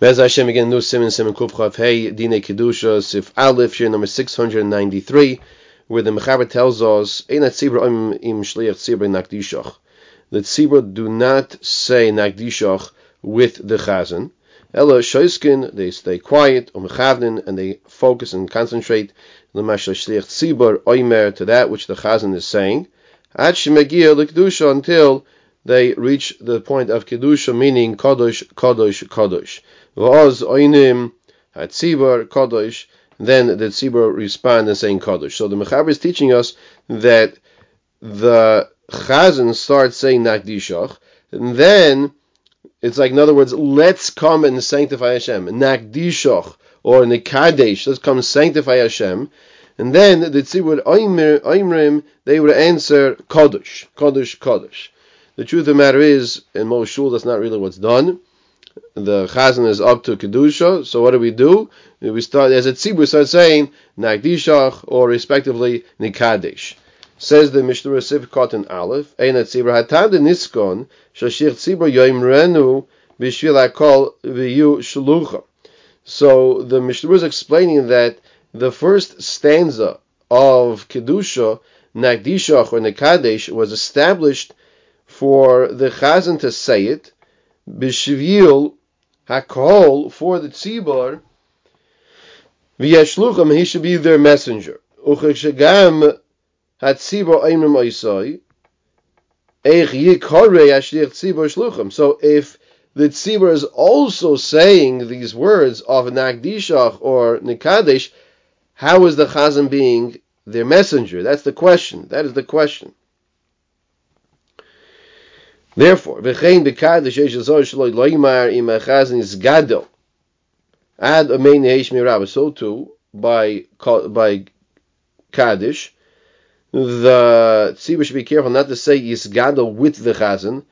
Bez Hashem again, new Simon Simon Kufchav Hey Dine Kedusha Sif Aleph here number six hundred ninety three, where the Mechaber tells us Einat Tzibra Im Im Shliach Tzibra Nakdishach. The Tzibra do not say Nakdishach with the Chazan. Ella Shoiskin they stay quiet Umechavnin and they focus and concentrate the Mashal Shliach Tzibra Oimer to that which the Chazan is saying. Ad Shemegia the Kedusha until they reach the point of kedusha, meaning kadosh, kadosh, kadosh. V'oz oinim hatzibur kadosh. Then the tzibur respond and saying kadosh. So the mechaber is teaching us that the chazan starts saying nakdishach, and then it's like in other words, let's come and sanctify Hashem. Nakdishach or nekadesh, let's come sanctify Hashem. And then the tzibur oimrim, they would answer kadosh, kadosh, kadosh. The truth of the matter is, in most shul, that's not really what's done. The chazan is up to kedusha. So what do we do? We start as a tzibur start saying nagdishach or respectively nikadesh. Says the Mishnah Sivkot in Aleph, Ein tzibur hatad niskon shashich tzibur yoimrenu b'shvil hakol v'yu shlucha. So the Mishnah is explaining that the first stanza of kedusha nagdishach or nikadesh was established for the chazan to say it, b'shvil hakol for the tzibor, v'yashlucham he should be their messenger. Ucheshagam hatzibor aimrim oisai, eich yikore ashlich tzibor shlucham. So if the tzibor is also saying these words of nagdishach or nikadesh, how is the chazan being their messenger? That's the question. That is the question. Therefore, v'chein b'kadosh yesh azor shaloi loymar im achazin is gadol ad amein yesh mirabah. So too, by by kaddish, the tzibur should be careful not to say is gadol with the chazan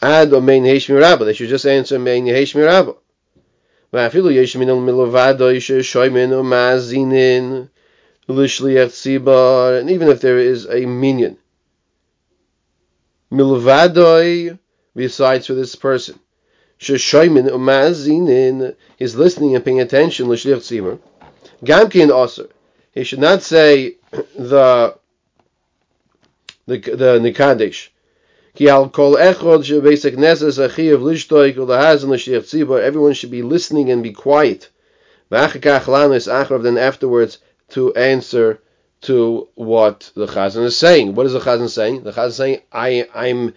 ad amein yesh mirabah. They should just answer amein yesh mirabah. ואפילו יש מן מלבדו ששוימן ומאזינין לשליח ציבור, and even if there is a minion milvadoi besides for this person. Sheshoimin umazinin is listening and paying attention l'shlich tzimur. Gamkin also. He should not say the the the nikadesh. Ki al kol echod shebesek nesas achiyav lishtoik ulahazin l'shlich tzibur. Everyone should be listening and be quiet. V'achakach lanis achrav then afterwards to answer to what the Chazan is saying. What is the Chazan saying? The Chazan is saying, I, I'm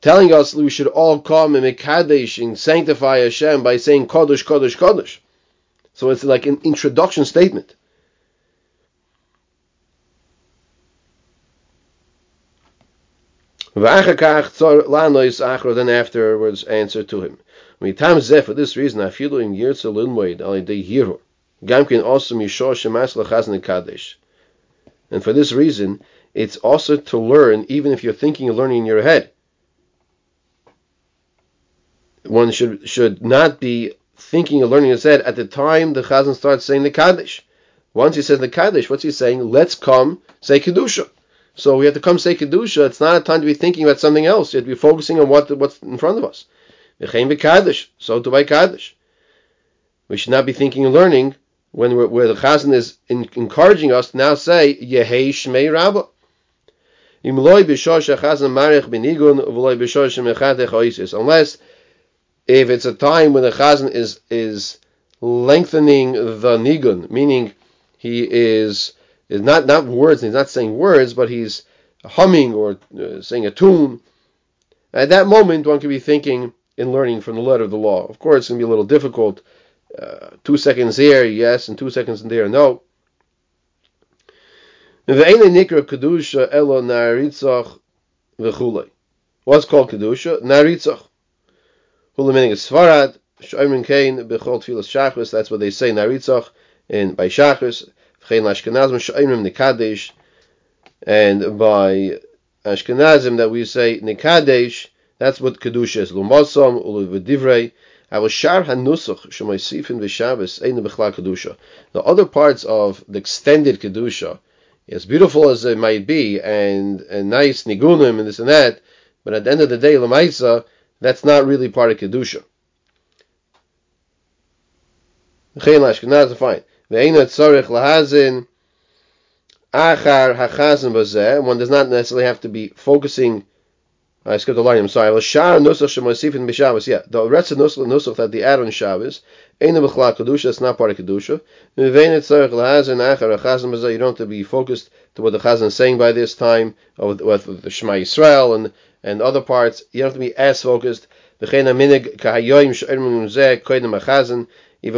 telling us we should all come and make Kaddish and sanctify Hashem by saying Kodesh, Kodesh, Kodesh. So it's like an introduction statement. Then afterwards answer to him. For this reason, I feel in years to learn Ali de Hiru. Gamkin also Mishor Shemas Lachazan Kadesh. And for this reason, it's also to learn even if you're thinking of learning in your head. One should should not be thinking of learning in his head at the time the Chazan starts saying the Kaddish. Once he says the Kaddish, what's he saying? Let's come say Kedusha. So we have to come say Kedusha. It's not a time to be thinking about something else. You have to be focusing on what what's in front of us. So do I Kaddish. We should not be thinking of learning when where the Chazan is in, encouraging us now say Yehei Shmei Rabba. Unless if it's a time when the Chazan is is lengthening the nigun, meaning he is is not not words, he's not saying words, but he's humming or uh, saying a tune. At that moment, one can be thinking in learning from the letter of the law. Of course, it's going to be a little difficult uh, two seconds here, yes, and two seconds there, no. What's called kedusha? Naritzach. Hula meaning is svarad. Shoymin kain bechol tfilas shachris. That's what they say naritzach in by shachris. V'chein lashkenazim nikadesh. And by Ashkenazim that we say nikadesh. That's what kedusha is. Lumosam ulu v'divrei. The other parts of the extended kedusha, as beautiful as it might be, and, and nice nigunim and this and that, but at the end of the day, lamaisa, that's not really part of kedusha. Fine. One does not necessarily have to be focusing. I skipped a line. I'm sorry. Shar nusach shemosifin b'Shabbos. Yeah, the rest of nusach nusach that the add on Shabbos. Eina b'chlal kedusha. It's not part of kedusha. Ve'ena tzorich lahazin achar hachazin bazeh. You don't have to be focused to what the chazan is saying by this time, or with, with, the Shema Yisrael and and other parts. You don't have to be as focused. Even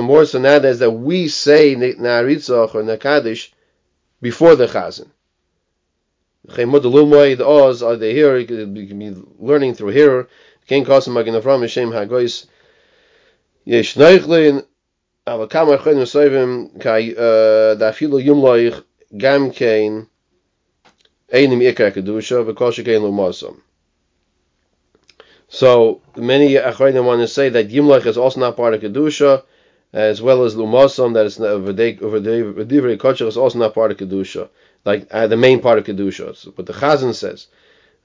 more so nowadays that we say Na'aritzach or Nakadish before the Chazan. The Oz are they here? You can be learning through here. Ken Kosim Magin Avram Hashem Hagois uh, so many Achronim want to say that Yimlech is also not part of Kedusha, as well as Lumasam, that is V'divrei Kosher is also not part of Kedusha, like uh, the main part of Kedusha. So, but the Chazan says,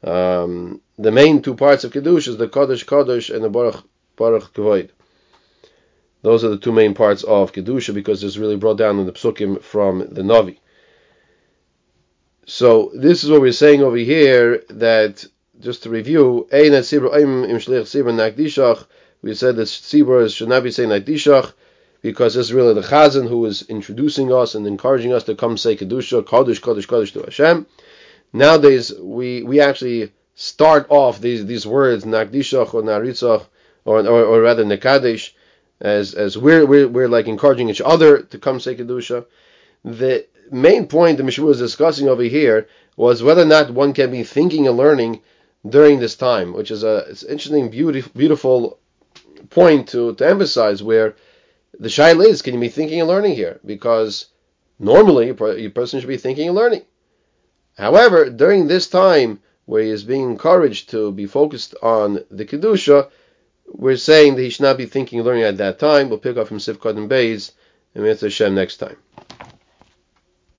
um, the main two parts of Kedusha is the Kodesh Kodesh and the Baruch Baruch Kvoid. Those are the two main parts of Kedusha because it's really brought down in the Psukim from the Navi. So this is what we're saying over here that just to review, we said that Tzibur should not be saying Nakdishach because it's really the Chazan who is introducing us and encouraging us to come say Kedusha, Kodesh, Kodesh, Kodesh to Hashem. Nowadays, we we actually start off these these words Nakdishach or Naritzach or, or, or rather Nekadesh as as we're, we're we're like encouraging each other to come say Kedusha. The main point the Mishnah was discussing over here was whether or not one can be thinking and learning during this time, which is a it's interesting, beautiful, beautiful point to, to emphasize where the shaila is, can you be thinking and learning here? Because normally a person should be thinking and learning. However, during this time where he is being encouraged to be focused on the Kedusha, we're saying that he should not be thinking and learning at that time. We'll pick up from Sifkot and Bays and Mitzvah Hashem next time.